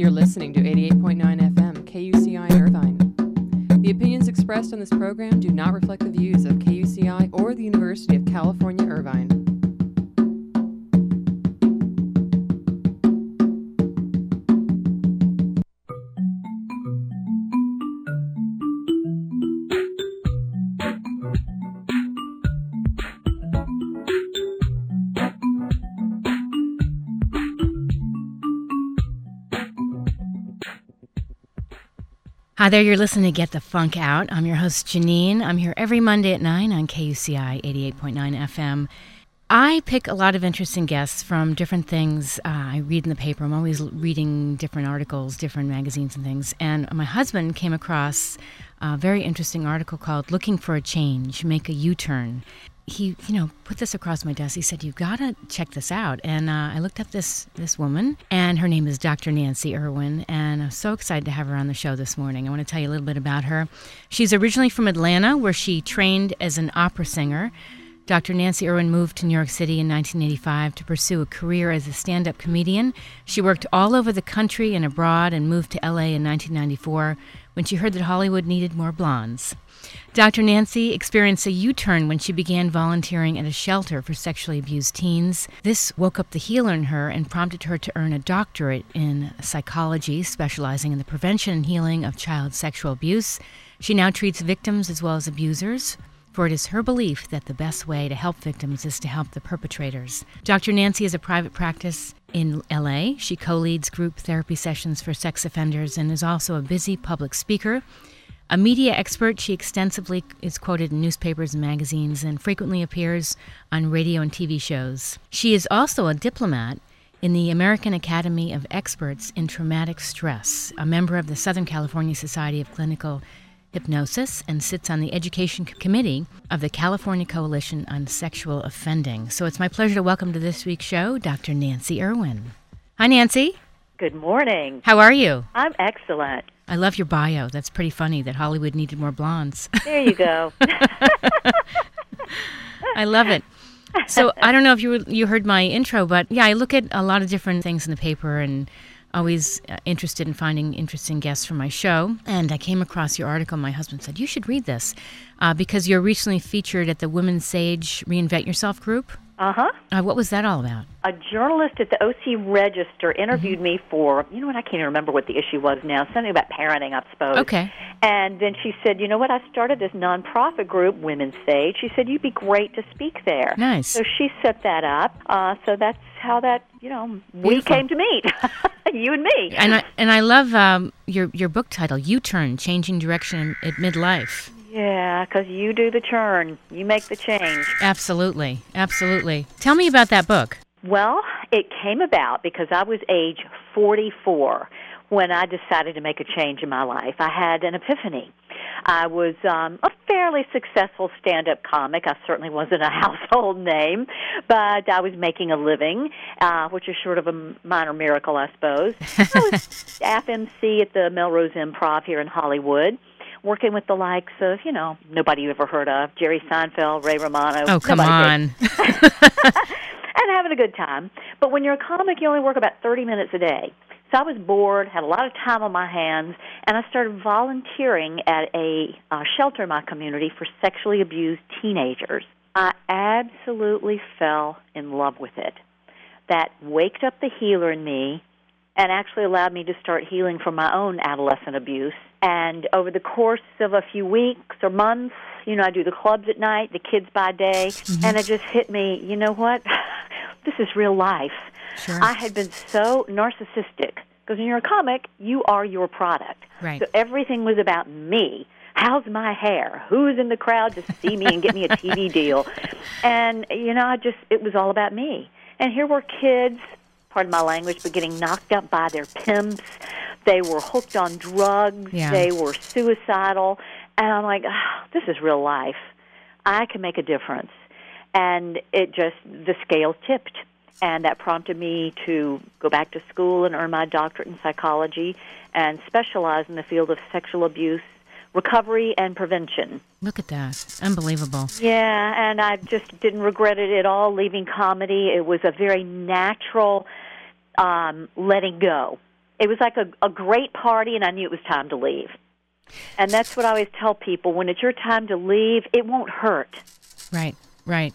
You're listening to 88.9 FM KUCI Irvine. The opinions expressed on this program do not reflect the views of KUCI or the University of California Irvine. There, you're listening to Get the Funk Out. I'm your host, Janine. I'm here every Monday at 9 on KUCI 88.9 FM. I pick a lot of interesting guests from different things uh, I read in the paper. I'm always reading different articles, different magazines, and things. And my husband came across a very interesting article called Looking for a Change Make a U Turn he, you know, put this across my desk. He said, "You've got to check this out." And uh, I looked up this this woman, and her name is Dr. Nancy Irwin, and I'm so excited to have her on the show this morning. I want to tell you a little bit about her. She's originally from Atlanta, where she trained as an opera singer. Dr. Nancy Irwin moved to New York City in 1985 to pursue a career as a stand up comedian. She worked all over the country and abroad and moved to LA in 1994 when she heard that Hollywood needed more blondes. Dr. Nancy experienced a U turn when she began volunteering at a shelter for sexually abused teens. This woke up the healer in her and prompted her to earn a doctorate in psychology, specializing in the prevention and healing of child sexual abuse. She now treats victims as well as abusers. For it is her belief that the best way to help victims is to help the perpetrators. Dr. Nancy has a private practice in LA. She co leads group therapy sessions for sex offenders and is also a busy public speaker. A media expert, she extensively is quoted in newspapers and magazines and frequently appears on radio and TV shows. She is also a diplomat in the American Academy of Experts in Traumatic Stress, a member of the Southern California Society of Clinical Hypnosis, and sits on the Education Committee of the California Coalition on Sexual Offending. So it's my pleasure to welcome to this week's show Dr. Nancy Irwin. Hi, Nancy. Good morning. How are you? I'm excellent. I love your bio. That's pretty funny that Hollywood needed more blondes. There you go. I love it. So I don't know if you you heard my intro, but yeah, I look at a lot of different things in the paper and always uh, interested in finding interesting guests for my show. And I came across your article. My husband said you should read this uh, because you're recently featured at the Women's Sage Reinvent Yourself group. Uh-huh. Uh, what was that all about? A journalist at the OC Register interviewed Mm-hmm. me for, you know what, I can't even remember what the issue was now, something about parenting, I suppose. Okay. And then she said, you know what, I started this nonprofit group, Women's Sage. She said, you'd be great to speak there. Nice. So she set that up. Uh, so that's how that, you know, we came to meet, you and me. And I and I love um, your your book title, U Turn: Changing Direction at Midlife. Yeah, because you do the churn. You make the change. Absolutely, absolutely. Tell me about that book. Well, it came about because I was age 44 when I decided to make a change in my life. I had an epiphany. I was um, a fairly successful stand up comic. I certainly wasn't a household name, but I was making a living, uh, which is sort of a minor miracle, I suppose. I was FMC at the Melrose Improv here in Hollywood. Working with the likes of, you know, nobody you ever heard of, Jerry Seinfeld, Ray Romano. Oh, come on. and having a good time. But when you're a comic, you only work about 30 minutes a day. So I was bored, had a lot of time on my hands, and I started volunteering at a uh, shelter in my community for sexually abused teenagers. I absolutely fell in love with it. That waked up the healer in me and actually allowed me to start healing from my own adolescent abuse. And over the course of a few weeks or months, you know, I do the clubs at night, the kids by day, mm-hmm. and it just hit me, you know what? this is real life. Sure. I had been so narcissistic because when you're a comic, you are your product. Right. So everything was about me. How's my hair? Who's in the crowd to see me and get me a TV deal? And you know, I just it was all about me. And here were kids, pardon my language, but getting knocked up by their pimps. They were hooked on drugs. Yeah. They were suicidal. And I'm like, oh, this is real life. I can make a difference. And it just the scale tipped and that prompted me to go back to school and earn my doctorate in psychology and specialize in the field of sexual abuse recovery and prevention. Look at that. Unbelievable. Yeah, and I just didn't regret it at all leaving comedy. It was a very natural um, letting go. It was like a, a great party, and I knew it was time to leave. And that's what I always tell people when it's your time to leave, it won't hurt. Right, right.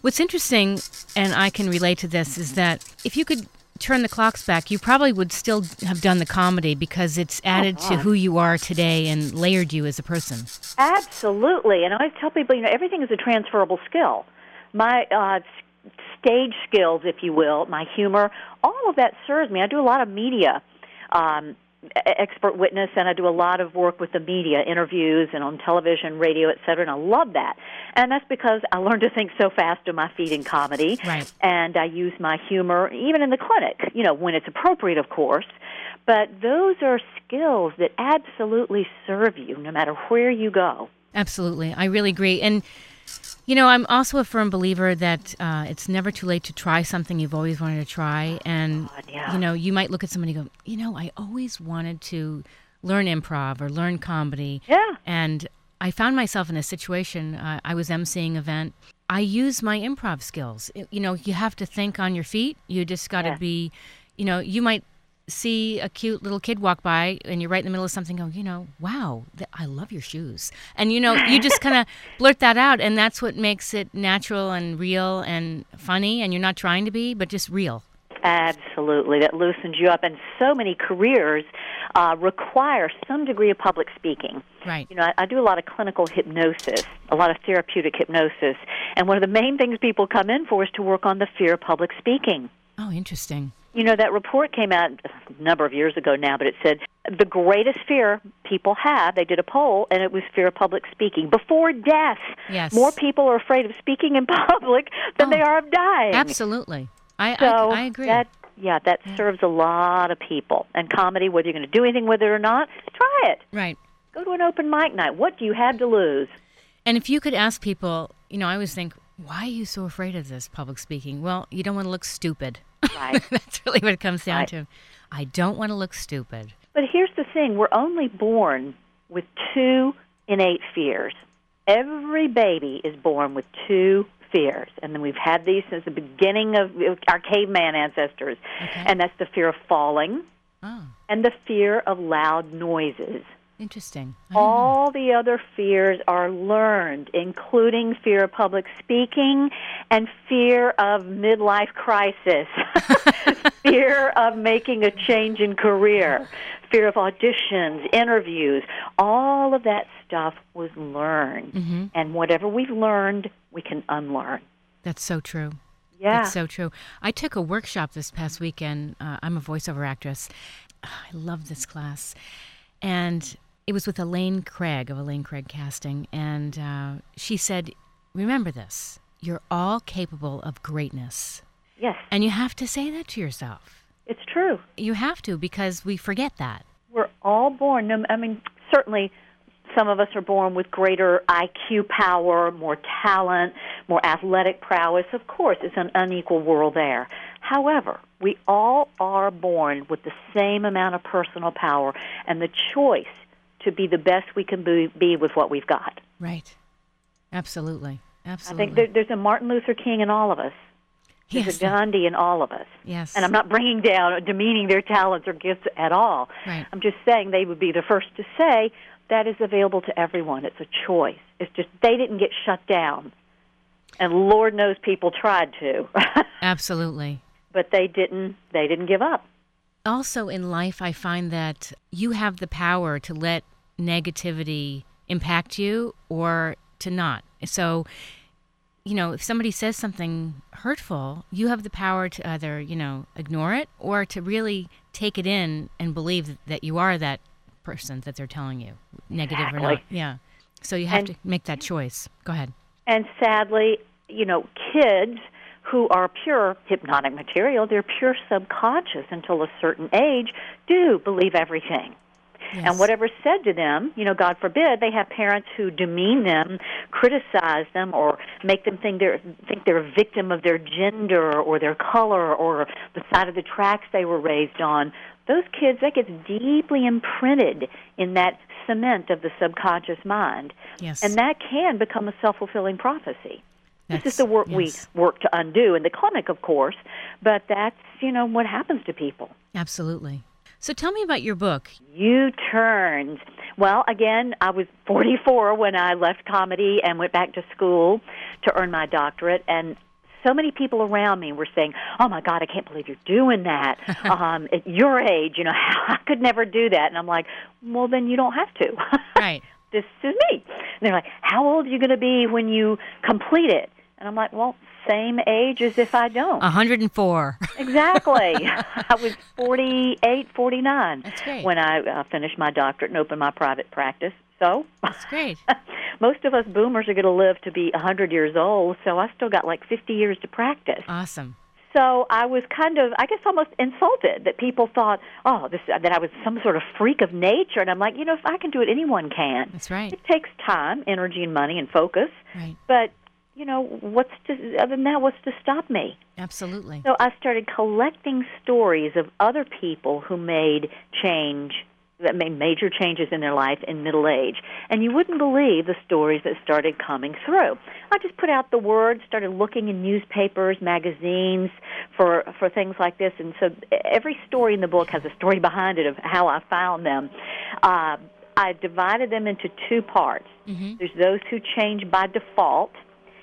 What's interesting, and I can relate to this, is that if you could turn the clocks back, you probably would still have done the comedy because it's added Oh, to who you are today and layered you as a person. Absolutely. And I always tell people, you know, everything is a transferable skill. My uh, stage skills, if you will, my humor, all of that serves me. I do a lot of media. Um, expert witness and I do a lot of work with the media, interviews and on television, radio, et cetera, and I love that. And that's because I learned to think so fast on my feet in comedy. Right. And I use my humor even in the clinic, you know, when it's appropriate, of course. But those are skills that absolutely serve you no matter where you go. Absolutely. I really agree. And, you know, I'm also a firm believer that uh, it's never too late to try something you've always wanted to try. And, God, yeah. you know, you might look at somebody and go, you know, I always wanted to learn improv or learn comedy. Yeah. And I found myself in a situation, uh, I was emceeing an event. I use my improv skills. It- you know, you have to think on your feet. You just got to Yeah. be, you know, you might see a cute little kid walk by and you're right in the middle of something go you know wow th- i love your shoes and you know you just kind of blurt that out and that's what makes it natural and real and funny and you're not trying to be but just real Absolutely, that loosens you up. And so many careers uh, require some degree of public speaking. right You know, I, I do a lot of clinical hypnosis, a lot of therapeutic hypnosis, and one of the main things people come in for is to work on the fear of public speaking. oh interesting You know, that report came out a number of years ago now, but it said the greatest fear people have, they did a poll, and it was fear of public speaking. Before death, Yes. more people are afraid of speaking in public than Oh, they are of dying. absolutely i So I, I agree That, yeah, that serves a lot of people. And comedy, whether you're going to do anything with it or not, try it. right Go to an open mic night. What do you have to lose? And if you could ask people, you know, I always think, why are you so afraid of this public speaking? Well, you don't want to look stupid. Right. That's really what it comes down Right. to. I don't want to look stupid. But here's the thing we're only born with two innate fears. Every baby is born with two fears, and then we've had these since the beginning of our caveman ancestors. Okay. And that's the fear of falling Oh, and the fear of loud noises. Interesting. Didn't know. All the other fears are learned, including fear of public speaking and fear of midlife crisis, fear of making a change in career, fear of auditions, interviews. All of that stuff was learned. Mm-hmm. And whatever we've learned, we can unlearn. That's so true. Yeah. That's so true. I took a workshop this past weekend. Uh, I'm a voiceover actress. Ah, I love this class. And it was with Elaine Craig of Elaine Craig Casting. And uh, she said, Remember this you're all capable of greatness. yes, And you have to say that to yourself. it's true. You have to because we forget that. we're all born. No, I mean, certainly some of us are born with greater IQ power, more talent, more athletic prowess. Of course, it's an unequal world there. However, we all are born with the same amount of personal power and the choice to be the best we can be, be with what we've got. Right. Absolutely. Absolutely. I think there, there's a Martin Luther King in all of us. There's yes. a Gandhi in all of us. yes. And I'm not bringing down or demeaning their talents or gifts at all. Right. I'm just saying they would be the first to say that is available to everyone. It's a choice. It's just they didn't get shut down. And Lord knows people tried to. Absolutely. but they didn't they didn't give up. Also, in life, I find that you have the power to let negativity impact you or to not. So, you know, if somebody says something hurtful, you have the power to either, you know, ignore it or to really take it in and believe that you are that person that they're telling you, negative or not. Yeah. So you have And- to make that choice. Go ahead. And sadly, you know, kids who are pure hypnotic material, they're pure subconscious until a certain age, do believe everything. Yes. And whatever's said to them, you know, God forbid, they have parents who demean them, criticize them, or make them think they're think they're a victim of their gender or their color or the side of the tracks they were raised on. Those kids, that gets deeply imprinted in that cement of the subconscious mind, Yes. and that can become a self-fulfilling prophecy. This is the work yes. we work to undo in the clinic, of course, but that's you know what happens to people. Absolutely. So tell me about your book. U turns. Well, again, I was 44 when I left comedy and went back to school to earn my doctorate, and so many people around me were saying, "Oh my God, I can't believe you're doing that um, at your age. You know, I could never do that." And I'm like, "Well, then you don't have to." Right. this is me. And they're like, "How old are you going to be when you complete it?" And I'm like, "Well, same age as if I don't." 104. Exactly. I was 48, 49 when I uh, finished my doctorate and opened my private practice. So, That's great. most of us boomers are going to live to be 100 years old, so I still got like 50 years to practice. Awesome. So I was kind of, I guess, almost insulted that people thought, oh, this that I was some sort of freak of nature, and I'm like, you know, if I can do it, anyone can. That's right. It takes time, energy, and money, and focus. Right. But you know, what's to, other than that, what's to stop me? Absolutely. So I started collecting stories of other people who made change, that made major changes in their life in middle age. And you wouldn't believe the stories that started coming through. I just put out the word, started looking in newspapers, magazines for for things like this. And so every story in the book has a story behind it of how I found them. Uh, I divided them into two parts. Mm-hmm. There's those who change by default,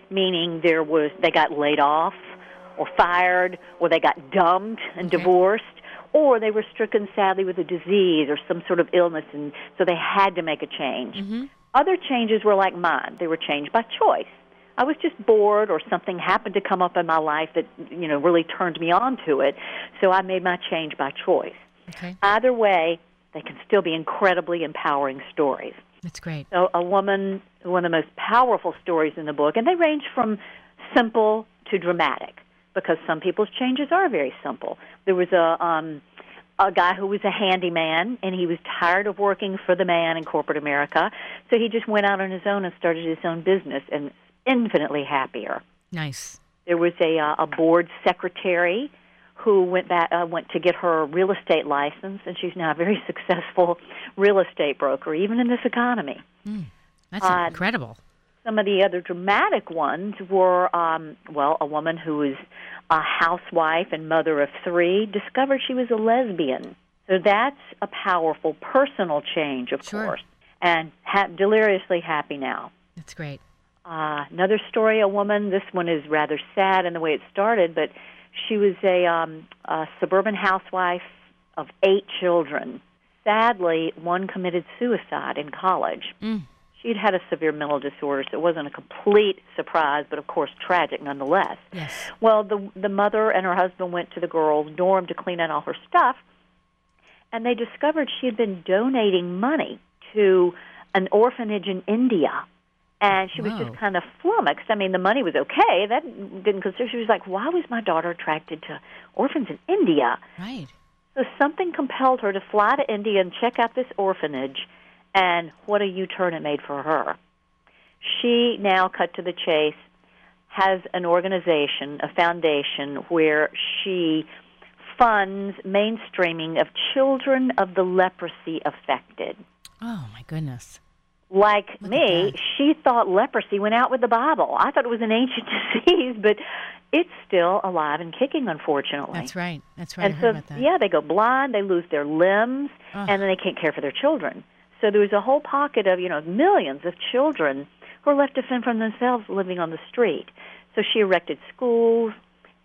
meaning there was they got laid off or fired or they got dumped and Okay. divorced or they were stricken sadly with a disease or some sort of illness and so they had to make a change. Mhm. Other changes were like mine. They were changed by choice. I was just bored or something happened to come up in my life that you know really turned me on to it. So I made my change by choice. Okay. Either way, they can still be incredibly empowering stories. That's great. So a woman, one of the most powerful stories in the book, and they range from simple to dramatic because some people's changes are very simple. There was a um, a guy who was a handyman, and he was tired of working for the man in corporate America, so he just went out on his own and started his own business, and infinitely happier. Nice. There was a uh, a board secretary who went back uh, went to get her real estate license, and she's now a very successful real estate broker, even in this economy. That's Uh, incredible. Some of the other dramatic ones were, um, well, a woman who was a housewife and mother of three discovered she was a lesbian. So that's a powerful personal change, of Sure. course, and ha- deliriously happy now. That's great. Uh, another story, a woman, this one is rather sad in the way it started, but she was a, um, a suburban housewife of eight children. Sadly, one committed suicide in college. Mm. She'd had a severe mental disorder, so it wasn't a complete surprise, but of course tragic nonetheless. Yes. Well, the the mother and her husband went to the girl's dorm to clean out all her stuff, and they discovered she had been donating money to an orphanage in India. And she was Whoa. just kind of flummoxed. I mean, the money was okay. That didn't consider. She was like, "Why was my daughter attracted to orphans in India?" Right. So something compelled her to fly to India and check out this orphanage, and what a U-turn it made for her. She now, cut to the chase, has an organization, a foundation, where she funds mainstreaming of children of the leprosy affected. Oh my goodness. Like Look me, she thought leprosy went out with the Bible. I thought it was an ancient disease, but it's still alive and kicking, unfortunately. That's right. That's right. And so, heard about that. yeah, they go blind, they lose their limbs, Ugh. and then they can't care for their children. So there was a whole pocket of, you know, millions of children who are left to fend for themselves living on the street. So she erected schools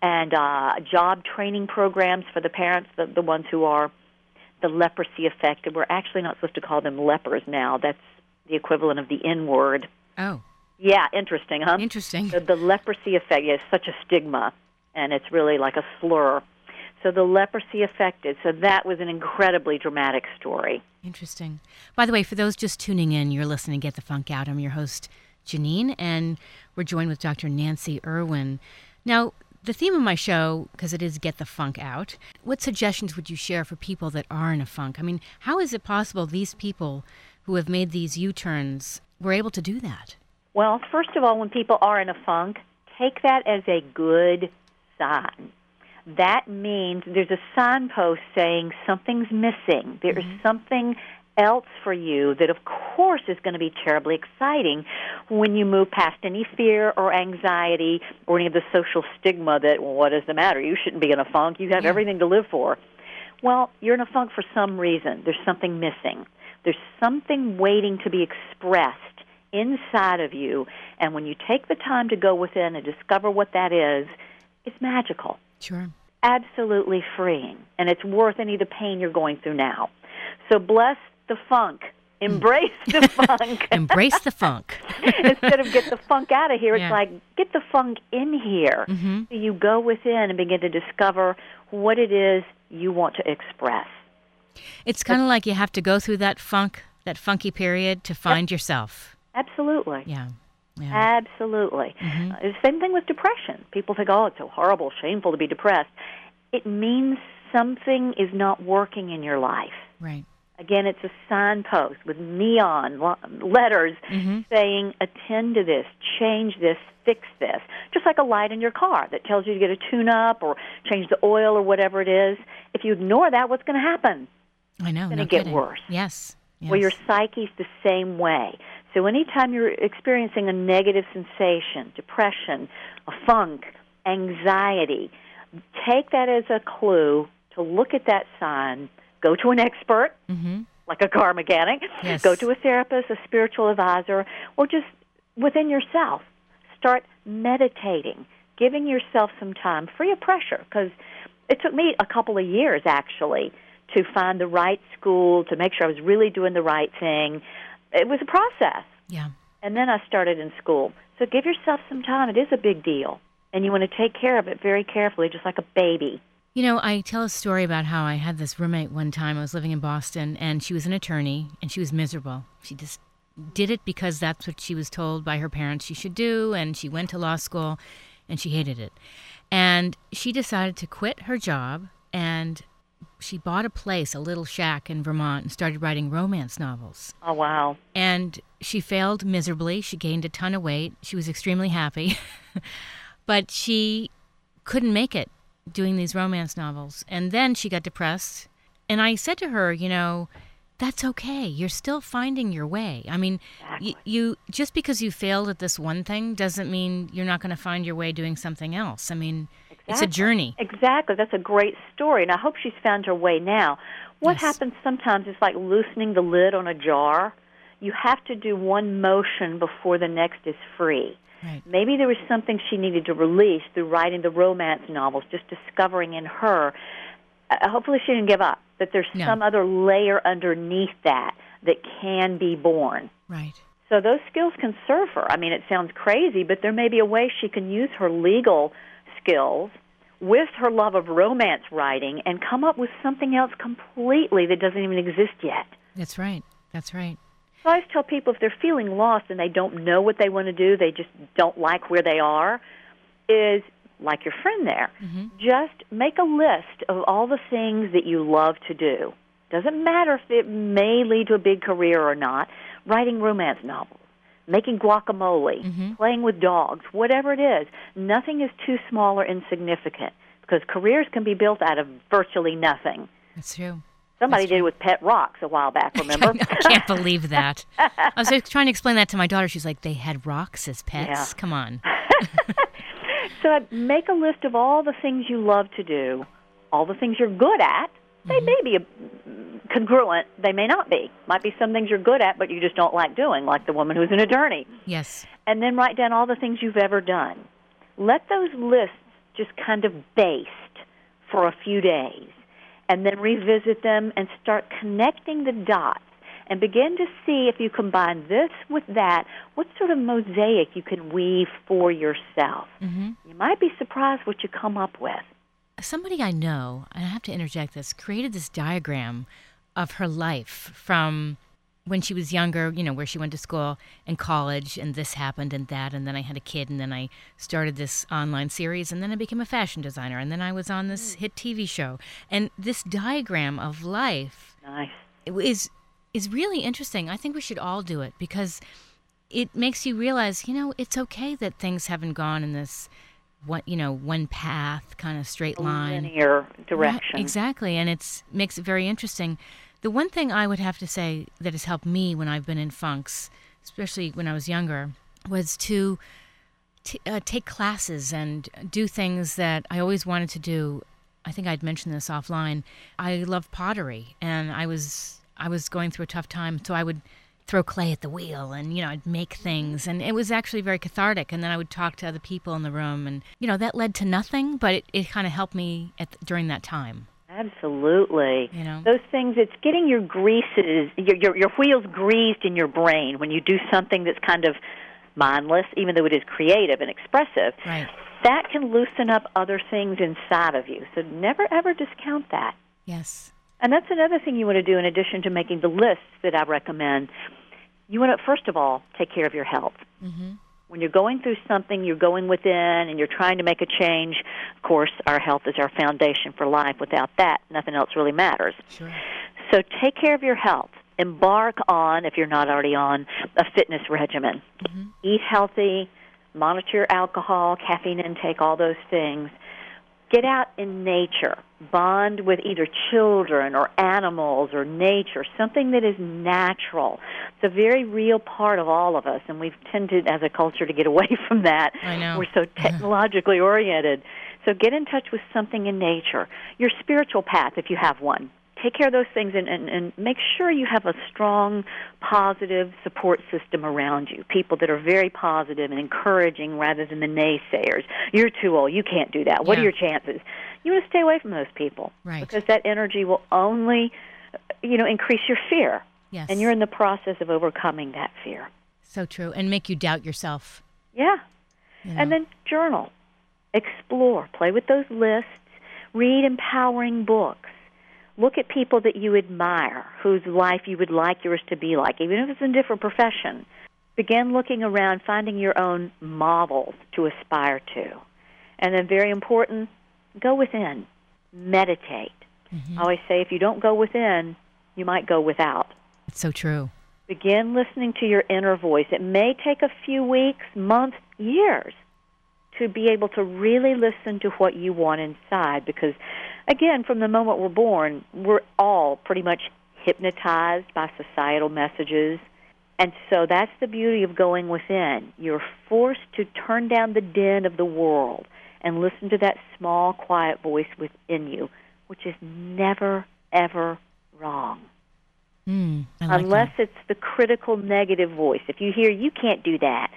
and uh, job training programs for the parents, the, the ones who are the leprosy affected. We're actually not supposed to call them lepers now. That's the equivalent of the N word. Oh, Yeah, interesting, huh? interesting. The, the leprosy effect is such a stigma, and it's really like a slur. So the leprosy affected. So that was an incredibly dramatic story. Interesting. By the way, for those just tuning in, you're listening to Get the Funk Out. I'm your host, Janine, and we're joined with Dr. Nancy Irwin. Now, the theme of my show, because it is Get the Funk Out, what suggestions would you share for people that are in a funk? I mean, how is it possible these people who have made these U turns were able to do that? Well, first of all, when people are in a funk, take that as a good sign. That means there's a signpost saying something's missing. There is mm-hmm. something else for you that, of course, is going to be terribly exciting when you move past any fear or anxiety or any of the social stigma that, well, what is the matter? You shouldn't be in a funk. You have Yeah. everything to live for. Well, you're in a funk for some reason. There's something missing. There's something waiting to be expressed inside of you. And when you take the time to go within and discover what that is, it's magical. Sure. Absolutely freeing. And it's worth any of the pain you're going through now. So bless the funk. Embrace the funk. Embrace the funk. Instead of get the funk out of here, Yeah. it's like get the funk in here. Mhm. So you go within and begin to discover what it is you want to express. It's kind of like you have to go through that funk, that funky period to find yourself. Absolutely. Yeah. Yeah. Absolutely. Mhm. Uh, the same thing with depression. People think, oh, it's so horrible, shameful to be depressed. It means something is not working in your life. Right. Again, it's a signpost with neon letters Mhm. saying, attend to this, change this, fix this. Just like a light in your car that tells you to get a tune up or change the oil or whatever it is. If you ignore that, what's going to happen? I know. gonna no get kidding. worse. Yes. yes. Well, your psyche's the same way. So anytime you're experiencing a negative sensation, depression, a funk, anxiety, take that as a clue to look at that sign, go to an expert, Mhm. like a car mechanic, Yes. go to a therapist, a spiritual advisor, or just within yourself. Start meditating, giving yourself some time, free of pressure, because it took me a couple of years actually to find the right school, to make sure I was really doing the right thing. It was a process. Yeah. And then I started in school. So give yourself some time. It is a big deal. And you want to take care of it very carefully, just like a baby. You know, I tell a story about how I had this roommate one time. I was living in Boston, and she was an attorney, and she was miserable. She just did it because that's what she was told by her parents she should do, and she went to law school, and she hated it. And she decided to quit her job, and she bought a place, a little shack in Vermont, and started writing romance novels. Oh, wow. And she failed miserably. She gained a ton of weight. She was extremely happy. but she couldn't make it doing these romance novels. And then she got depressed. And I said to her, you know, that's okay. You're still finding your way. I mean, y- you just because you failed at this one thing doesn't mean you're not going to find your way doing something else. I mean, it's a Exactly. journey. Exactly. That's a great story, and I hope she's found her way now. What Yes. happens sometimes is like loosening the lid on a jar. You have to do one motion before the next is free. Right. Maybe there was something she needed to release through writing the romance novels, just discovering in her. Uh, hopefully, she didn't give up. That there's No. some other layer underneath that that can be born. Right. So those skills can serve her. I mean, it sounds crazy, but there may be a way she can use her legal skills with her love of romance writing and come up with something else completely that doesn't even exist yet. That's right. That's right. So I always tell people if they're feeling lost and they don't know what they want to do, they just don't like where they are, is like your friend there. Mm-hmm. Just make a list of all the things that you love to do. Doesn't matter if it may lead to a big career or not. Writing romance novels, making guacamole, mm-hmm. playing with dogs, whatever it is. Nothing is too small or insignificant because careers can be built out of virtually nothing. That's true. Somebody That's did it with pet rocks a while back, remember? I can't believe that. I was trying to explain that to my daughter. She's like, they had rocks as pets? Yeah. Come on. So make a list of all the things you love to do, all the things you're good at. They may be congruent, they may not be. Might be some things you're good at, but you just don't like doing, like the woman who's an attorney. Yes. And then write down all the things you've ever done. Let those lists just kind of baste for a few days, and then revisit them and start connecting the dots and begin to see if you combine this with that, what sort of mosaic you can weave for yourself. hmm You might be surprised what you come up with. Somebody I know, and I have to interject this, created this diagram of her life from when she was younger, you know, where she went to school and college, and this happened and that, and then I had a kid, and then I started this online series, and then I became a fashion designer, and then I was on this mm. hit TV show. And this diagram of life Nice. is is really interesting. I think we should all do it because it makes you realize, you know, it's okay that things haven't gone in this one, you know, one path kind of straight line. Linear Right, direction. exactly, and it's makes it very interesting. The one thing I would have to say that has helped me when I've been in funks, especially when I was younger, was to t- uh, take classes and do things that I always wanted to do I think I'd mentioned this offline. I love pottery, and I was I was going through a tough time, so I would throw clay at the wheel and you know I'd make things and it was actually very cathartic and then I would talk to other people in the room and you know that led to nothing but it, it kind of helped me at during that time Absolutely. You know? Those things, it's getting your greases, your, your, your wheels greased in your brain when you do something that's kind of mindless, even though it is creative and expressive. Right. That can loosen up other things inside of you. So never ever discount that. Yes. And that's another thing you want to do in addition to making the lists that I recommend. You want to, first of all, take care of your health. Mm-hmm when you're going through something, you're going within and you're trying to make a change. Of course, our health is our foundation for life. Without that, nothing else really matters. Sure. So take care of your health. Embark on, if you're not already on, a fitness regimen. Mm-hmm. Eat healthy, monitor your alcohol, caffeine intake, all those things. Get out in nature. Bond with either children or animals or nature, something that is natural. It's a very real part of all of us, and we've tended as a culture to get away from that. I know. We're so technologically oriented. So get in touch with something in nature. Your spiritual path, if you have one take care of those things and, and, and make sure you have a strong, positive support system around you. People that are very positive and encouraging rather than the naysayers. You're too old. You can't do that. What Yeah. are your chances? You want to stay away from those people Right. because that energy will only, you know, increase your fear. Yes. And you're in the process of overcoming that fear. so true and make you doubt yourself. Yeah. you know? And then journal, explore, play with those lists, read empowering books. Look at people that you admire, whose life you would like yours to be like, even if it's in a different profession. Begin looking around, finding your own models to aspire to. And then, very important, go within, meditate. Mm-hmm. I always say if you don't go within, you might go without. it's so true. Begin listening to your inner voice. It may take a few weeks, months, years to be able to really listen to what you want inside because, again, from the moment we're born, we're all pretty much hypnotized by societal messages. And so that's the beauty of going within. You're forced to turn down the din of the world and listen to that small, quiet voice within you, which is never, ever wrong Mm, like unless that. it's the critical negative voice. If you hear you can't do that,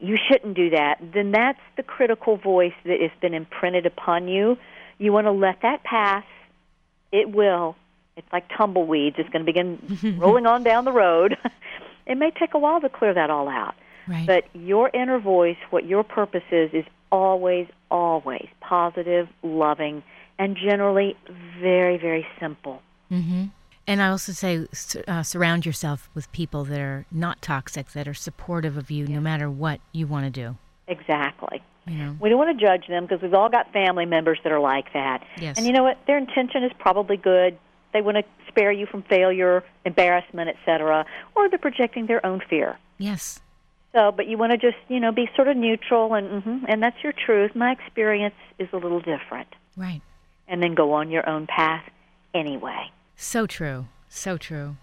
you shouldn't do that, then that's the critical voice that has been imprinted upon you. You want to let that pass. It will. It's like tumbleweeds. It's going to begin rolling on down the road. it may take a while to clear that all out. right. But your inner voice, what your purpose is, is always, always positive, loving, and generally very, very simple. Mm-hmm. And I also say uh, surround yourself with people that are not toxic, that are supportive of you no matter what you want to do. Exactly. Know. We don't want to judge them because we've all got family members that are like that. Yes. And you know what? Their intention is probably good. They want to spare you from failure, embarrassment, etc., or they're projecting their own fear. Yes. So, but you want to just, you know, be sort of neutral and hmm and that's your truth. My experience is a little different. Right. And then go on your own path anyway. So true. So true.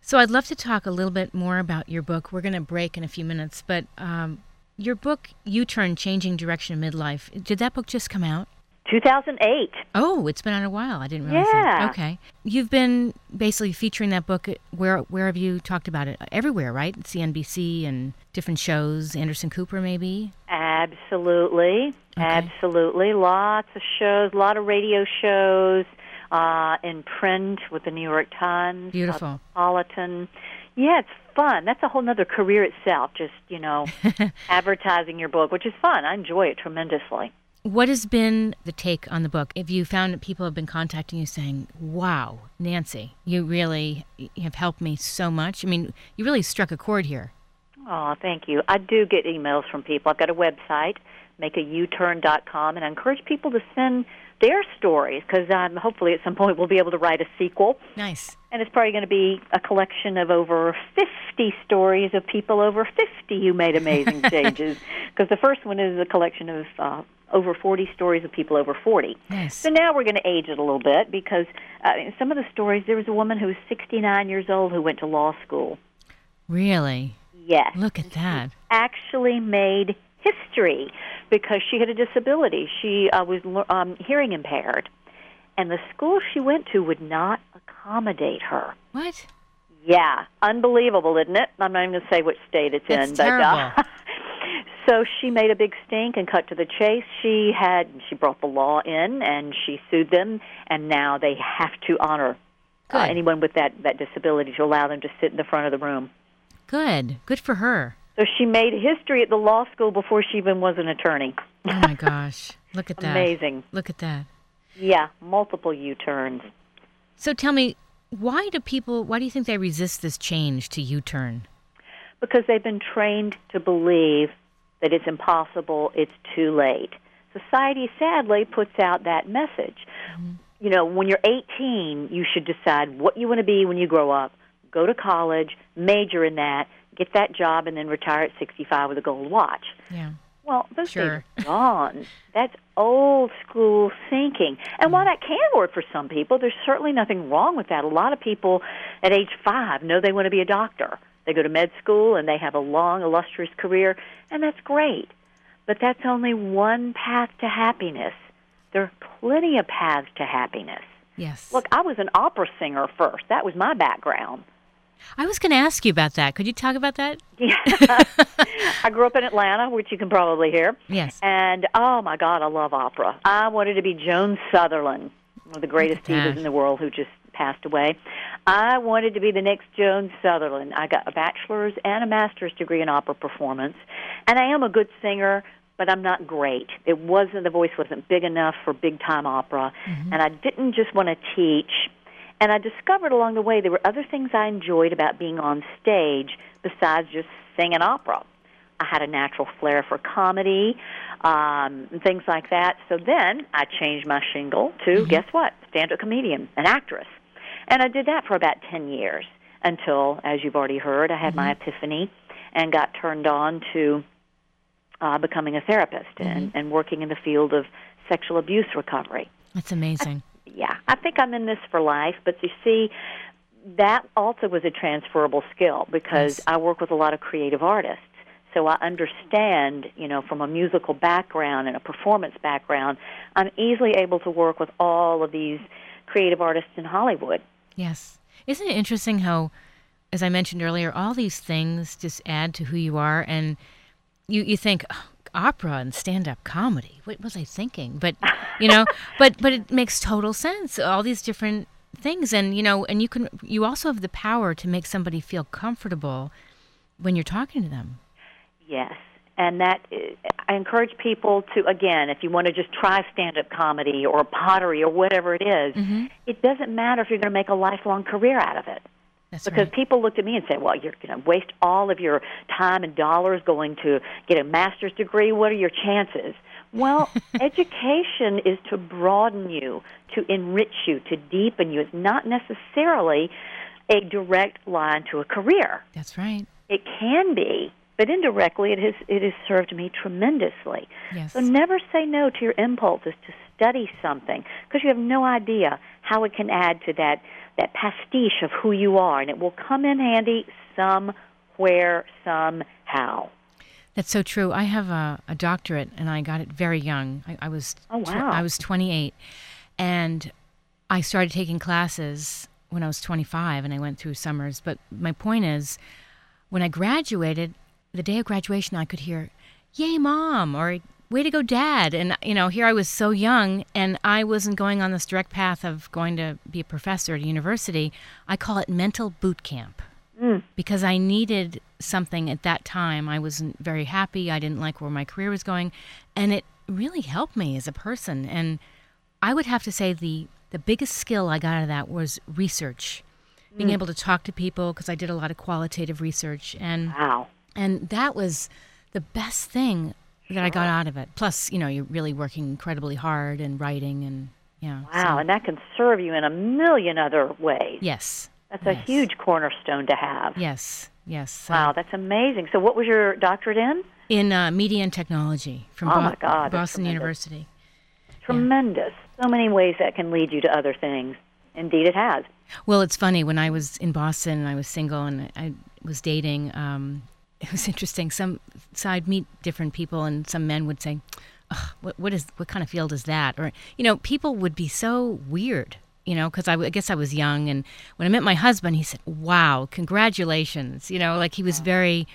So I'd love to talk a little bit more about your book. We're going to break in a few minutes, but um, your book, U Turn Changing Direction in Midlife, did that book just come out? 2008. Oh, it's been out a while. I didn't realize Yeah. that. Okay. You've been basically featuring that book. Where where have you talked about it? Everywhere, right? CNBC and different shows. Anderson Cooper, maybe. Absolutely, absolutely. Lots of shows, a lot of radio shows, uh, in print with the New York Times, Beautiful. Cosmopolitan. Yeah, it's fun. That's a whole other career itself. Just you know, advertising your book, which is fun. I enjoy it tremendously. What has been the take on the book? Have you found that people have been contacting you saying, "Wow, Nancy, you really have helped me so much"? I mean, you really struck a chord here. Oh, thank you. I do get emails from people. I've got a website, makeauturn.com, and I encourage people to send their stories because um, hopefully at some point we'll be able to write a sequel. Nice. And it's probably going to be a collection of over 50 stories of people over 50 who made amazing changes. Because the first one is a collection of uh, over 40 stories of people over 40. Nice. So now we're going to age it a little bit because uh, some of the stories, there was a woman who was 69 years old who went to law school. Really? Yes. Look at that. Actually made history. Because she had a disability. She uh, was um, hearing impaired, and the school she went to would not accommodate her. What? Yeah, unbelievable, isn't it? I'm not even going to say which state it's That's in, terrible. but uh, so she made a big stink and cut to the chase. She had she brought the law in and she sued them, and now they have to honor uh, anyone with that that disability to allow them to sit in the front of the room. Good. Good for her. So she made history at the law school before she even was an attorney. Oh my gosh. Look at that. Amazing. Look at that. Yeah, multiple U-turns. So tell me, why do people why do you think they resist this change to U-turn? because they've been trained to believe that it's impossible, it's too late. Society sadly puts out that message. Mm-hmm. You know, when you're 18, you should decide what you want to be when you grow up. Go to college, major in that, get that job, and then retire at 65 with a gold watch. Yeah. Well, those Sure. days are gone. That's old school thinking. And while that can work for some people, there's certainly nothing wrong with that. A lot of people at age five know they want to be a doctor. They go to med school and they have a long, illustrious career, and that's great. But that's only one path to happiness. There are plenty of paths to happiness. Yes. Look, I was an opera singer first. That was my background. I was going to ask you about that. Could you talk about that? Yeah. I grew up in Atlanta, which you can probably hear. Yes. And oh my God, I love opera. I wanted to be Joan Sutherland, one of the greatest divas in the world who just passed away. I wanted to be the next Joan Sutherland. I got a bachelor's and a master's degree in opera performance. And I am a good singer, but I'm not great. It wasn't the voice wasn't big enough for big time opera, Mm-hmm. and I didn't just want to teach. And I discovered along the way there were other things I enjoyed about being on stage besides just singing opera. I had a natural flair for comedy, um, and things like that. So then I changed my shingle to guess what? Stand-up comedian, an actress, and I did that for about ten years until, as you've already heard, I had my epiphany and got turned on to uh, becoming a therapist and, and working in the field of sexual abuse recovery That's amazing. Yeah, I think I'm in this for life. But you see, that also was a transferable skill because Yes. I work with a lot of creative artists. So I understand, you know, from a musical background and a performance background, I'm easily able to work with all of these creative artists in Hollywood. Yes. Isn't it interesting how, as I mentioned earlier, all these things just add to who you are, and you you think "Oh, opera and stand up comedy. What was I thinking? But you know, but but it makes total sense. All these different things, and you know, and you can you also have the power to make somebody feel comfortable when you're talking to them. Yes. And that I encourage people to again, if you want to just try stand-up comedy or pottery or whatever it is, mm-hmm. it doesn't matter if you're going to make a lifelong career out of it. That's Because right. people looked at me and said, "Well, you're going to waste all of your time and dollars going to get a master's degree. What are your chances?" Well, education is to broaden you, to enrich you, to deepen you. It's not necessarily a direct line to a career. That's right. It can be, but indirectly, it has it has served me tremendously. Yes. So never say no to your impulses to study something because you have no idea how it can add to that that pastiche of who you are, and it will come in handy somewhere somehow. That's so true. I have a, a doctorate, and I got it very young. I, I was Oh, tw- wow. I was 28, and I started taking classes when I was 25, and I went through summers. But my point is, when I graduated, the day of graduation, I could hear, "Yay, mom!" or "Way to go, dad!" And you know, here I was so young, and I wasn't going on this direct path of going to be a professor at a university. I call it mental boot camp mm. because I needed something at that time. I wasn't very happy. I didn't like where my career was going, and it really helped me as a person. And I would have to say the the biggest skill I got out of that was research, being mm. able to talk to people because I did a lot of qualitative research, and Wow. and that was the best thing that I got out of it. Plus, you know, you're really working incredibly hard and writing and yeah. Wow, so- and that can serve you in a million other ways. yes. That's a huge cornerstone to have. Yes. Yes. Wow, that's amazing. So, what was your doctorate in? in uh, media and technology from Oh Bo- my God, Boston tremendous. University. Tremendous. So many ways that can lead you to other things. Indeed, it has. Well, it's funny when I was in Boston and I was single and I was dating. Um, it was interesting. Some so I'd meet different people, and some men would say, "What what is what kind of field is that?" Or you know, people would be so weird. You know, because I, I guess I was young, and when I met my husband, he said, "Wow, congratulations!" You know, like he was very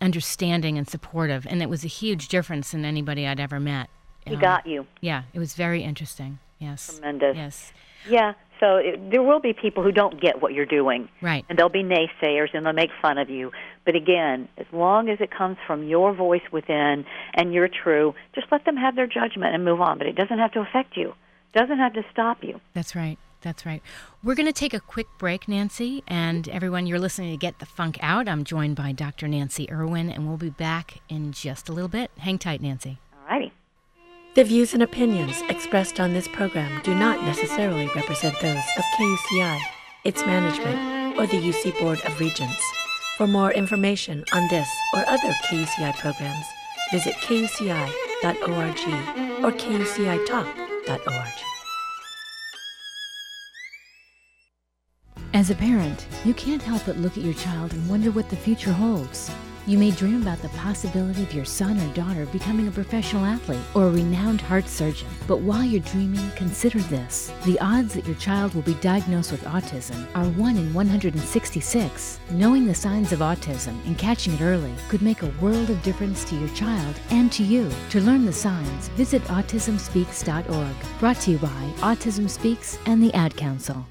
understanding and supportive, and it was a huge difference in anybody I'd ever met. He Um, got you. Yeah, it was very interesting. Yes. Tremendous. Yes. Yeah. So it, there will be people who don't get what you're doing. Right. And they'll be naysayers and they'll make fun of you. But again, as long as it comes from your voice within and you're true, just let them have their judgment and move on. But it doesn't have to affect you. It doesn't have to stop you. That's right. That's right. We're going to take a quick break, Nancy, and everyone, you're listening to Get the Funk Out. I'm joined by Dr. Nancy Irwin, and we'll be back in just a little bit. Hang tight, Nancy. All righty. The views and opinions expressed on this program do not necessarily represent those of KUCI, its management, or the UC Board of Regents. For more information on this or other KUCI programs, visit kuci.org or kucitalk.org. As a parent, you can't help but look at your child and wonder what the future holds. You may dream about the possibility of your son or daughter becoming a professional athlete or a renowned heart surgeon. But while you're dreaming, consider this. The odds that your child will be diagnosed with autism are 1 in 166. Knowing the signs of autism and catching it early could make a world of difference to your child and to you. To learn the signs, visit autismspeaks.org. Brought to you by Autism Speaks and the Ad Council.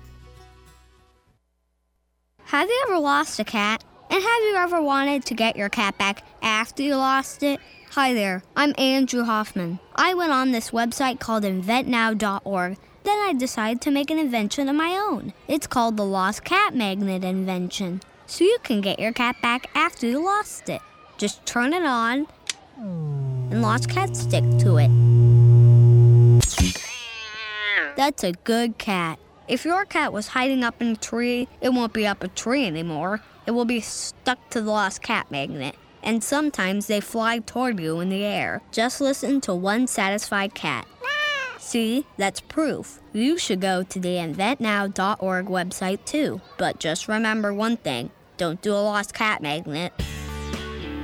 Have you ever lost a cat? And have you ever wanted to get your cat back after you lost it? Hi there, I'm Andrew Hoffman. I went on this website called inventnow.org. Then I decided to make an invention of my own. It's called the Lost Cat Magnet Invention. So you can get your cat back after you lost it. Just turn it on, and lost cats stick to it. That's a good cat. If your cat was hiding up in a tree, it won't be up a tree anymore. It will be stuck to the lost cat magnet. And sometimes they fly toward you in the air. Just listen to one satisfied cat. See, that's proof. You should go to the inventnow.org website too. But just remember one thing don't do a lost cat magnet.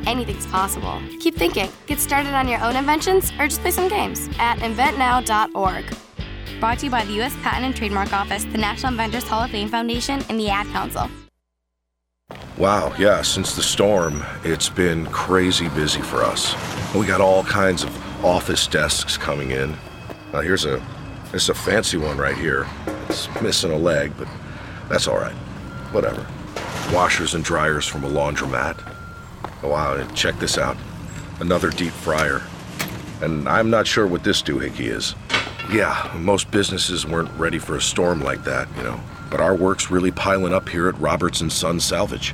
anything's possible. Keep thinking. Get started on your own inventions or just play some games at inventnow.org. Brought to you by the U.S. Patent and Trademark Office, the National Inventors Hall of Fame Foundation, and the Ad Council. Wow, yeah, since the storm, it's been crazy busy for us. We got all kinds of office desks coming in. Now here's a this is a fancy one right here. It's missing a leg, but that's all right. Whatever. Washers and dryers from a laundromat. Oh, wow, and check this out. Another deep fryer. And I'm not sure what this doohickey is. Yeah, most businesses weren't ready for a storm like that, you know. But our work's really piling up here at Roberts and Son Salvage.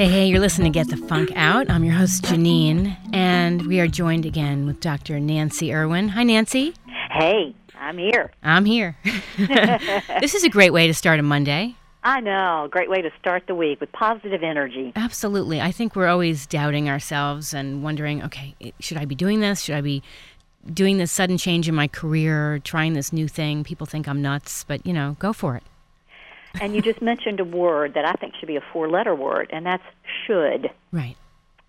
Hey, hey, you're listening to Get the Funk Out. I'm your host, Janine, and we are joined again with Dr. Nancy Irwin. Hi, Nancy. Hey, I'm here. I'm here. this is a great way to start a Monday. I know. Great way to start the week with positive energy. Absolutely. I think we're always doubting ourselves and wondering, okay, should I be doing this? Should I be doing this sudden change in my career, trying this new thing? People think I'm nuts, but you know, go for it. And you just mentioned a word that I think should be a four letter word, and that's should. Right.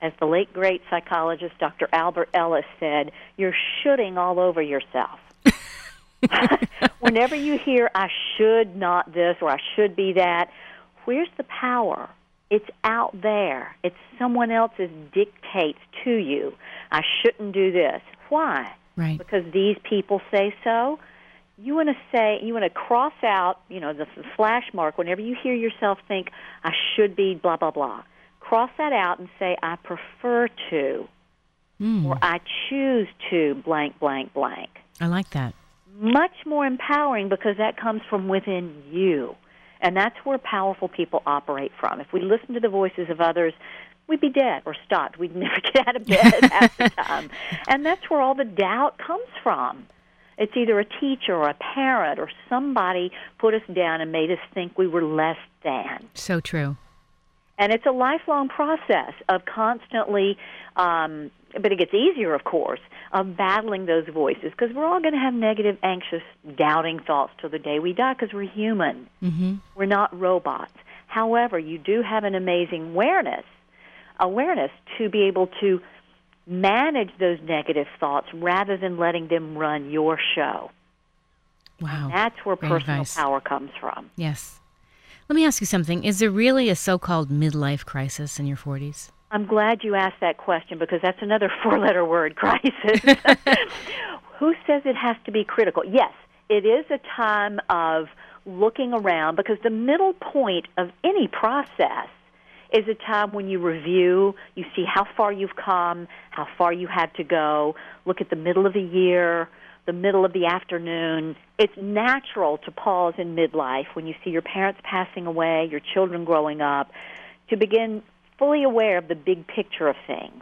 As the late great psychologist Dr. Albert Ellis said, you're shoulding all over yourself. Whenever you hear, I should not this or I should be that, where's the power? It's out there. It's someone else's dictates to you. I shouldn't do this. Why? Right. Because these people say so. You want to say, you want to cross out, you know, the the slash mark whenever you hear yourself think, I should be blah, blah, blah. Cross that out and say, I prefer to, Mm, or I choose to blank, blank, blank. I like that. Much more empowering because that comes from within you. And that's where powerful people operate from. If we listen to the voices of others, we'd be dead or stopped. We'd never get out of bed half the time. And that's where all the doubt comes from. It's either a teacher or a parent or somebody put us down and made us think we were less than. So true. And it's a lifelong process of constantly, um, but it gets easier, of course, of battling those voices because we're all going to have negative, anxious, doubting thoughts till the day we die because we're human. Mm-hmm. We're not robots. However, you do have an amazing awareness, awareness to be able to manage those negative thoughts rather than letting them run your show. Wow. And that's where Great personal advice. power comes from. Yes. Let me ask you something. Is there really a so called midlife crisis in your 40s? I'm glad you asked that question because that's another four letter word, crisis. Who says it has to be critical? Yes, it is a time of looking around because the middle point of any process is a time when you review, you see how far you've come, how far you had to go, look at the middle of the year, the middle of the afternoon. It's natural to pause in midlife when you see your parents passing away, your children growing up, to begin fully aware of the big picture of things.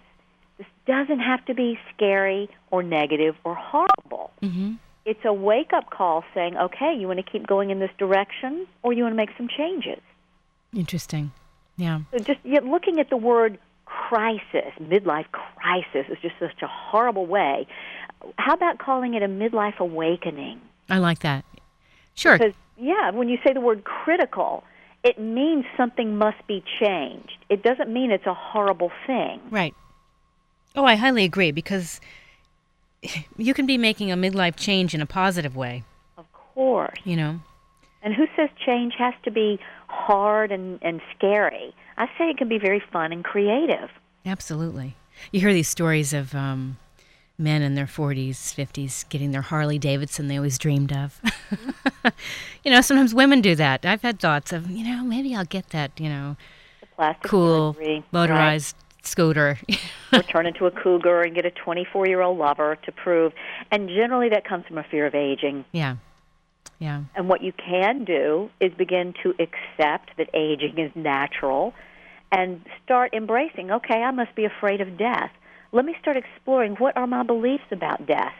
This doesn't have to be scary or negative or horrible. Mm-hmm. It's a wake up call saying, okay, you want to keep going in this direction or you want to make some changes. Interesting. Yeah. So just yet looking at the word crisis, midlife crisis, is just such a horrible way. How about calling it a midlife awakening? I like that. Sure. Because, yeah, when you say the word critical, it means something must be changed. It doesn't mean it's a horrible thing. Right. Oh, I highly agree because you can be making a midlife change in a positive way, Of course. you know? And who says change has to be hard and, and scary? I say it can be very fun and creative. Absolutely. You hear these stories of um, men in their 40s, 50s getting their Harley Davidson they always dreamed of. you know, sometimes women do that. I've had thoughts of, you know, maybe I'll get that, you know, plastic cool motorized scooter. or turn into a cougar and get a 24 year old lover to prove. And generally, that comes from a fear of aging. yeah. Yeah. And what you can do is begin to accept that aging is natural and start embracing, okay, I must be afraid of death. Let me start exploring what are my beliefs about death.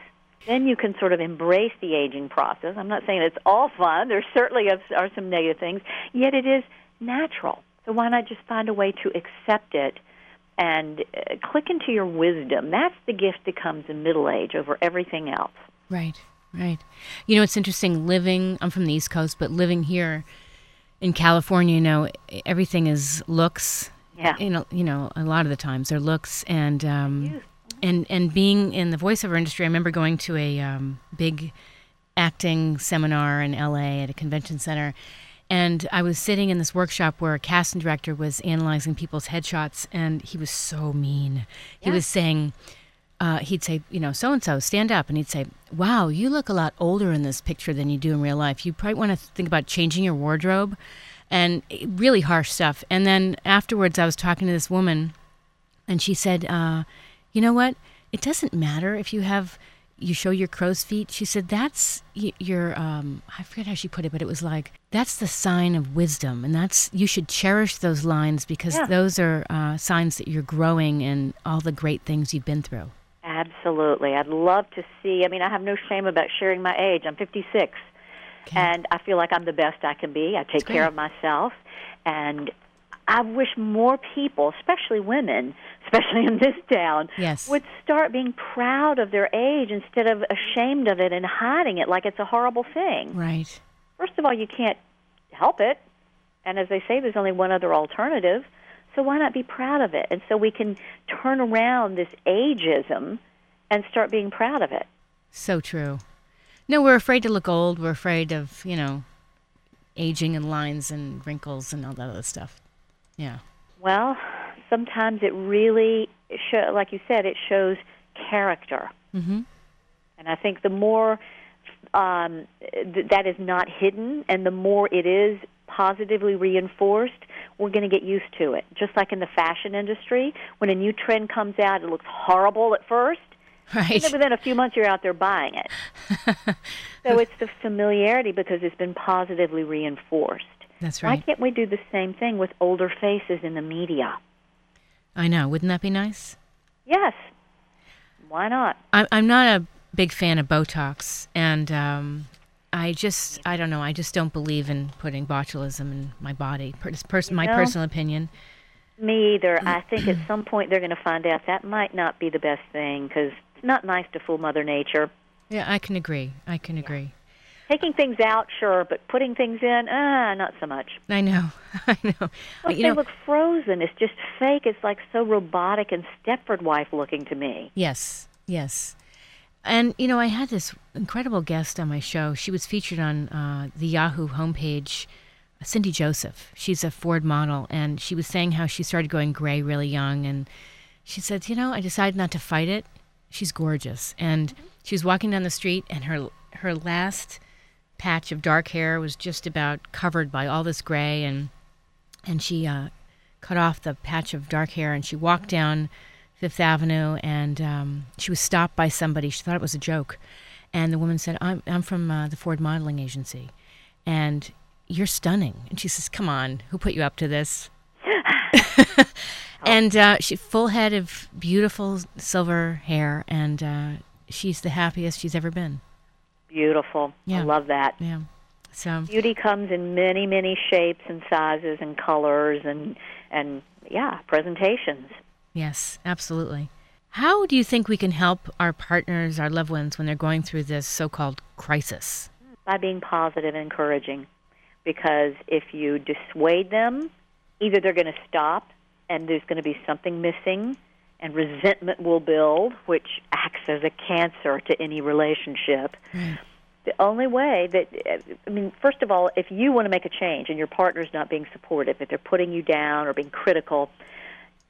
Then you can sort of embrace the aging process. I'm not saying it's all fun. There certainly are- some negative things, yet it is natural. So why not just find a way to accept it and uh, click into your wisdom? That's the gift that comes in middle age over everything else. Right, right. You know, it's interesting living, I'm from the East Coast, but living here in California, you know, everything is looks. Yeah. You know, you know, a lot of the times they're looks and um and and being in the voiceover industry, I remember going to a um, big acting seminar in LA at a convention center and I was sitting in this workshop where a casting director was analyzing people's headshots and he was so mean. He was saying uh, he'd say, you know, so and so, stand up. And he'd say, wow, you look a lot older in this picture than you do in real life. You probably want to think about changing your wardrobe. And eh, really harsh stuff. And then afterwards, I was talking to this woman, and she said, uh, you know what? It doesn't matter if you have, you show your crow's feet. She said, that's your, um, I forget how she put it, but it was like, that's the sign of wisdom. And that's, you should cherish those lines because Yeah. those are uh, signs that you're growing in all the great things you've been through. Absolutely. I'd love to see. I mean, I have no shame about sharing my age. I'm 56. And I feel like I'm the best I can be. I take care of myself. And I wish more people, especially women, especially in this town, Yes. would start being proud of their age instead of ashamed of it and hiding it like it's a horrible thing. Right. First of all, you can't help it. And as they say, there's only one other alternative. So why not be proud of it? And so we can turn around this ageism and start being proud of it. So true. No, we're afraid to look old. We're afraid of, you know, aging and lines and wrinkles and all that other stuff. Yeah. Well, sometimes it really, show, like you said, it shows character. Mm-hmm. And I think the more um, th- that is not hidden and the more it is positively reinforced, we're going to get used to it. Just like in the fashion industry, when a new trend comes out, it looks horrible at first. Right. And then within a few months, you're out there buying it. so it's the familiarity because it's been positively reinforced. That's right. Why can't we do the same thing with older faces in the media? I know. Wouldn't that be nice? Yes. Why not? I'm I'm not a big fan of Botox, and um, I just I don't know. I just don't believe in putting botulism in my body. It's pers- my know? personal opinion. Me either. I think at some point they're going to find out that might not be the best thing because it's not nice to fool Mother Nature. Yeah, I can agree. I can agree. Taking things out, sure, but putting things in, ah, not so much. I know. I know. You they know. look frozen. It's just fake. It's like so robotic and Stepford wife looking to me. Yes. Yes. And you know, I had this incredible guest on my show. She was featured on uh, the Yahoo homepage. Cindy Joseph. She's a Ford model, and she was saying how she started going gray really young. And she said, "You know, I decided not to fight it. She's gorgeous." And she was walking down the street, and her her last patch of dark hair was just about covered by all this gray, and and she uh, cut off the patch of dark hair, and she walked down Fifth Avenue, and um, she was stopped by somebody. She thought it was a joke, and the woman said, "I'm I'm from uh, the Ford Modeling Agency, and you're stunning." And she says, "Come on, who put you up to this?" and uh, she full head of beautiful silver hair, and uh, she's the happiest she's ever been. Beautiful. Yeah. I love that. Yeah. So Beauty comes in many, many shapes and sizes and colors and and yeah, presentations. Yes, absolutely. How do you think we can help our partners, our loved ones, when they're going through this so-called crisis? by being positive and encouraging. Because if you dissuade them, either they're going to stop and there's going to be something missing, and resentment will build, which acts as a cancer to any relationship. The only way that, I mean, first of all, if you want to make a change and your partner's not being supportive, if they're putting you down or being critical,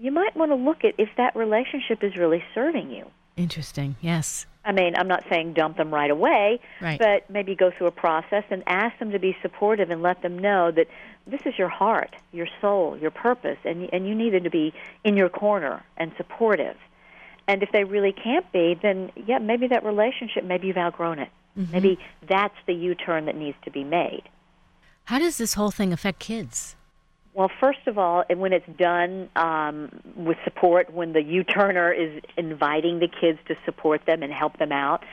you might want to look at if that relationship is really serving you. Interesting. Yes. I mean, I'm not saying dump them right away, Right. but maybe go through a process and ask them to be supportive and let them know that this is your heart, your soul, your purpose, and and you need them to be in your corner and supportive. And if they really can't be, then yeah, maybe that relationship, maybe you've outgrown it. Mm-hmm. Maybe that's the U-turn that needs to be made. How does this whole thing affect kids? Well, first of all, and when it's done um, with support, when the U-turner is inviting the kids to support them and help them out,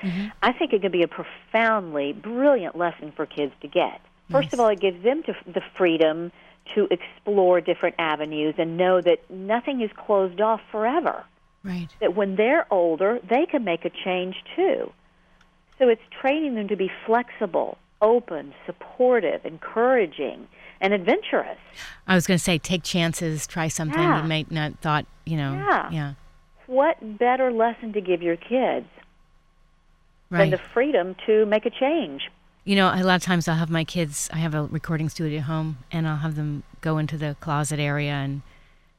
I think it can be a profoundly brilliant lesson for kids to get. First of all, it gives them to, the freedom to explore different avenues and know that nothing is closed off forever. Right. That when they're older, they can make a change too. So it's training them to be flexible, open, supportive, encouraging, and adventurous. I was going to say, take chances, try something Yeah. you might not thought, you know. Yeah. Yeah. what better lesson to give your kids than the freedom to make a change? You know, a lot of times I'll have my kids, I have a recording studio at home, and I'll have them go into the closet area and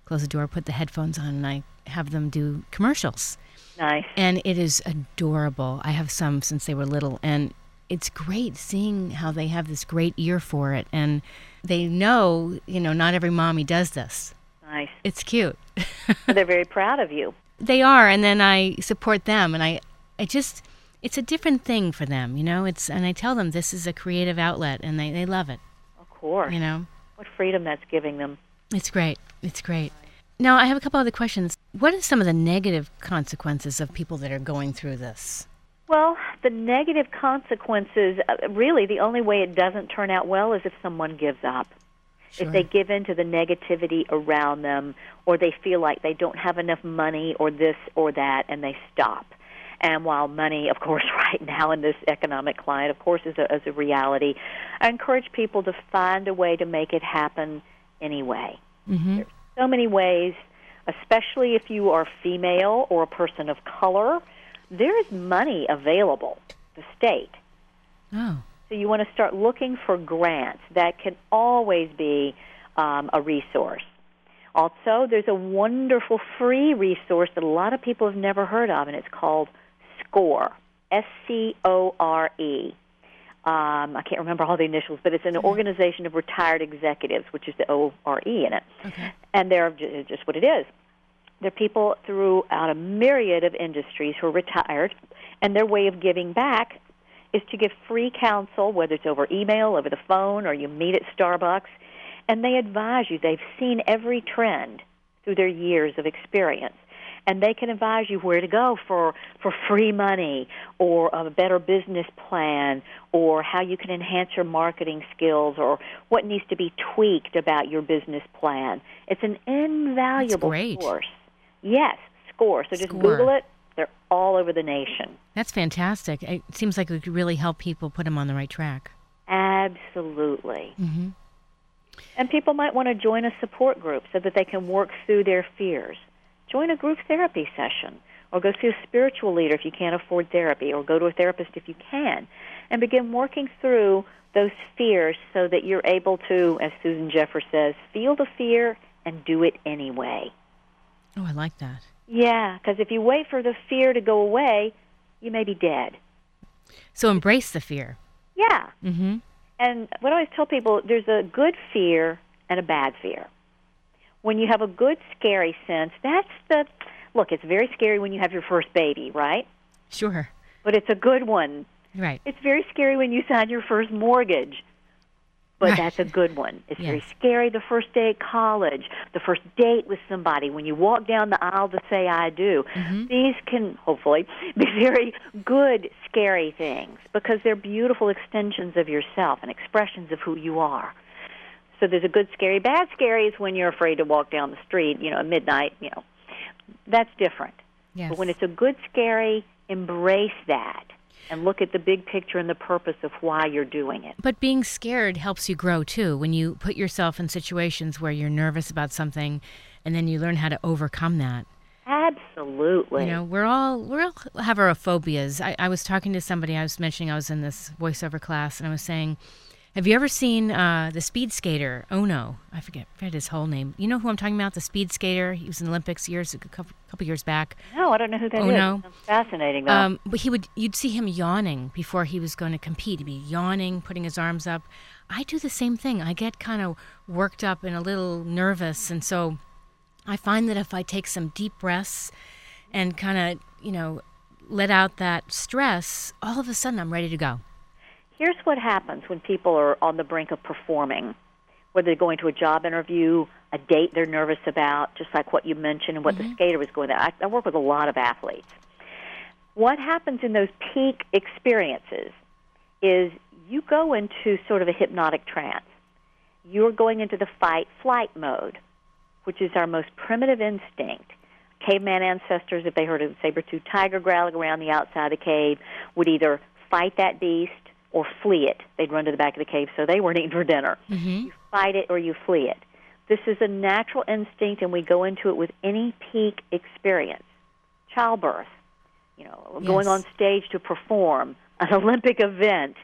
close the door, put the headphones on, and I have them do commercials. Nice. And it is adorable. I have some since they were little, and it's great seeing how they have this great ear for it. And they know, you know, not every mommy does this. Nice. It's cute. They're very proud of you. they are and then i support them and i i just it's a different thing for them you know it's and i tell them this is a creative outlet and they, they love it Of course. you know What freedom that's giving them. it's great it's great now i have a couple other questions what are some of the negative consequences of people that are going through this Well, the negative consequences, uh, really, the only way it doesn't turn out well is if someone gives up. If they give in to the negativity around them, or they feel like they don't have enough money, or this or that, and they stop. And while money, of course, right now in this economic climate, of course, is a, is a reality, I encourage people to find a way to make it happen anyway. mm-hmm. There's so many ways, especially if you are female or a person of color. There is money available, the state. oh So you want to start looking for grants. That can always be um, a resource. Also, there's a wonderful free resource that a lot of people have never heard of, and it's called SCORE. S C O R E. Um, I can't remember all the initials, but it's an organization of retired executives, which is the O R E in it okay and they're just what it is. There are people throughout a myriad of industries who are retired, and their way of giving back is to give free counsel, whether it's over email, over the phone, or you meet at Starbucks, and they advise you. They've seen every trend through their years of experience and they can advise you where to go for for free money or a better business plan or how you can enhance your marketing skills or what needs to be tweaked about your business plan. It's an invaluable course. Yes, score. So just Score. Google it. They're all over the nation. That's fantastic. It seems like it could really help people put them on the right track. Absolutely. Mm-hmm. And people might want to join a support group so that they can work through their fears. Join a group therapy session, or go see a spiritual leader if you can't afford therapy, or go to a therapist if you can, and begin working through those fears so that you're able to, as Susan Jeffers says, feel the fear and do it anyway. Oh, I like that. Yeah, because if you wait for the fear to go away, you may be dead. So embrace the fear. Yeah. Mm-hmm. And what I always tell people, there's a good fear and a bad fear. When you have a good scary sense, that's the look. It's very scary when you have your first baby, right? Sure. But it's a good one. Right. It's very scary when you sign your first mortgage. But that's a good one. It's very scary the first day at college, the first date with somebody, when you walk down the aisle to say I do. Mm-hmm. These can hopefully be very good scary things because they're beautiful extensions of yourself and expressions of who you are. So there's a good scary, bad scary is when you're afraid to walk down the street, you know, at midnight, you know. That's different. Yes. But when it's a good scary, embrace that and look at the big picture and the purpose of why you're doing it. But being scared helps you grow too. When you put yourself in situations where you're nervous about something, and then you learn how to overcome that. Absolutely. You know, we're all we all have our phobias. I, I was talking to somebody. I was mentioning I was in this voiceover class, and I was saying, "Have you ever seen uh, the speed skater Ohno? I forget, forget his whole name. You know who I'm talking about? The speed skater. He was in the Olympics years a couple, couple years back. no, I don't know who that is. Oh, no. Sounds fascinating though. Um, but he would you'd see him yawning before he was going to compete. He'd be yawning, putting his arms up. I do the same thing. I get kind of worked up and a little nervous, and so I find that if I take some deep breaths and kind of you know let out that stress, all of a sudden I'm ready to go. Here's what happens when people are on the brink of performing, whether they're going to a job interview, a date they're nervous about, just like what you mentioned and what the mm-hmm. skater was going to. I, I work with a lot of athletes. What happens in those peak experiences is you go into sort of a hypnotic trance. You're going into the fight flight mode, which is our most primitive instinct. Caveman ancestors, if they heard a saber-toothed tiger growling around the outside of the cave, would either fight that beast or flee it. They'd run to the back of the cave, so they weren't eating for dinner. Mm-hmm. You fight it or you flee it. This is a natural instinct, and we go into it with any peak experience. Childbirth, you know, going on stage to perform, an Olympic event.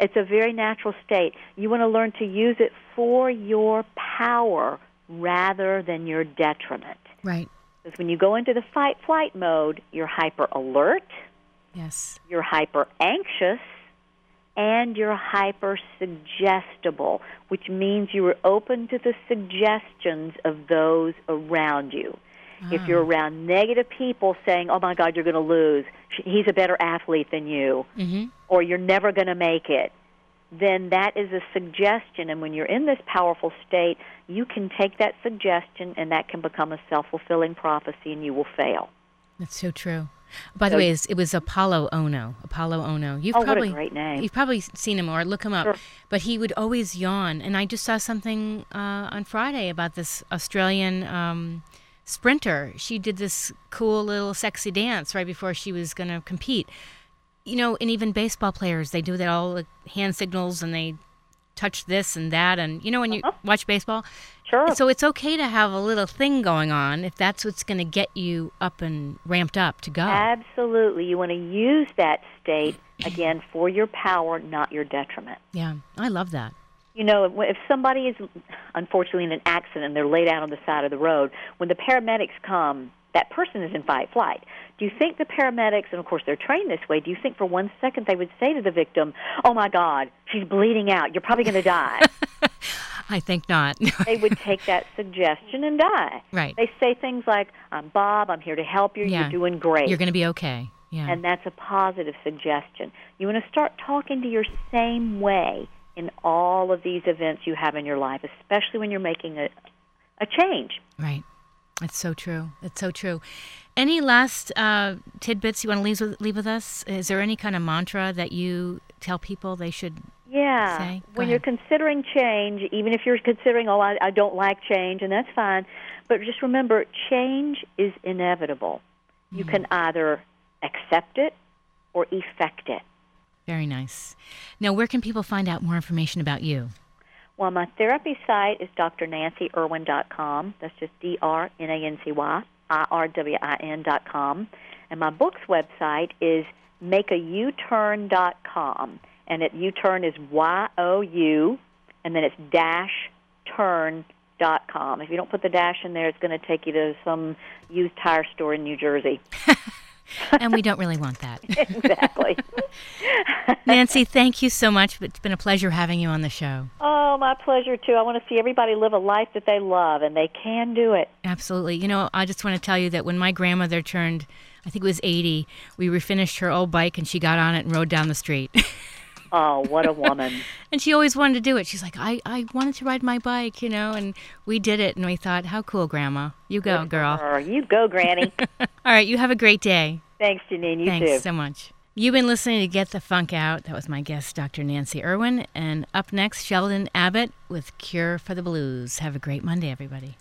It's a very natural state. You want to learn to use it for your power rather than your detriment. Right. Because when you go into the fight flight mode, you're hyper alert, Yes. you're hyper anxious, and you're hyper suggestible, which means you are open to the suggestions of those around you. If you're around negative people saying, "Oh my God, you're going to lose," he's a better athlete than you, Mm-hmm. or you're never going to make it, then that is a suggestion. And when you're in this powerful state, you can take that suggestion, and that can become a self fulfilling prophecy, and you will fail. That's so true. By the So- way, it was Apolo Ohno. Apolo Ohno. You've Oh, what a probably great name. You've probably seen him or look him up. Sure. But he would always yawn, and I just saw something uh, on Friday about this Australian um, sprinter. She did this cool little sexy dance right before she was going to compete. You know, and even baseball players, they do that all the hand signals and they touch this and that, and you know when you watch baseball. Sure. So it's okay to have a little thing going on if that's what's going to get you up and ramped up to go. Absolutely. You want to use that state, again, for your power, not your detriment. Yeah, I love that. You know, if somebody is unfortunately in an accident and they're laid out on the side of the road, when the paramedics come, that person is in fight flight. Do you think the paramedics, and of course they're trained this way, do you think for one second they would say to the victim, Oh my God, she's bleeding out, you're probably going to die? I think not. they would take that suggestion and die. Right. They say things like, "I'm Bob. I'm here to help you. Yeah. You're doing great." You're going to be okay. Yeah. and that's a positive suggestion. You want to start talking to your same way in all of these events you have in your life, especially when you're making a a change. Right. It's so true. It's so true. Any last uh, tidbits you want to leave with, leave with us? Is there any kind of mantra that you tell people they should Yeah. say? When you're considering change, even if you're considering, oh, I, I don't like change, and that's fine, but just remember, change is inevitable. You Mm-hmm. can either accept it or effect it. Very nice. Now, where can people find out more information about you? Well, my therapy site is drnancyirwin.com. That's just D R N A N C Y I R W I N dot com. And my book's website is makeayouturn.com. And it U-turn is Y O U, and then it's dash turn dot com. If you don't put the dash in there, it's going to take you to some used tire store in New Jersey. and we don't really want that. exactly. Nancy, thank you so much. It's been a pleasure having you on the show. oh, my pleasure too. I want to see everybody live a life that they love, and they can do it. Absolutely. You know, I just want to tell you that when my grandmother turned, I think it was 80, we refinished her old bike and she got on it and rode down the street. Oh, what a woman. and she always wanted to do it. She's like, I, I wanted to ride my bike, you know, and we did it. And we thought, how cool, Grandma. You go, girl. Or you go, Granny. All right, you have a great day. Thanks, Janine. You Thanks too. so much. You've been listening to Get the Funk Out. That was my guest, Dr. Nancy Irwin. And up next, Sheldon Abbott with Cure for the Blues. Have a great Monday, everybody.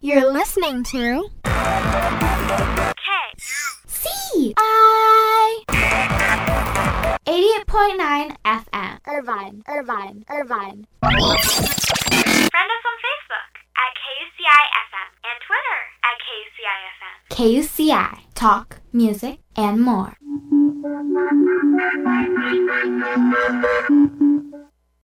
You're listening to K C I 88.9 FM. Irvine, Irvine, Irvine. Friend us on Facebook at KUCI FM and Twitter at KUCI FM. KUCI. Talk, music, and more.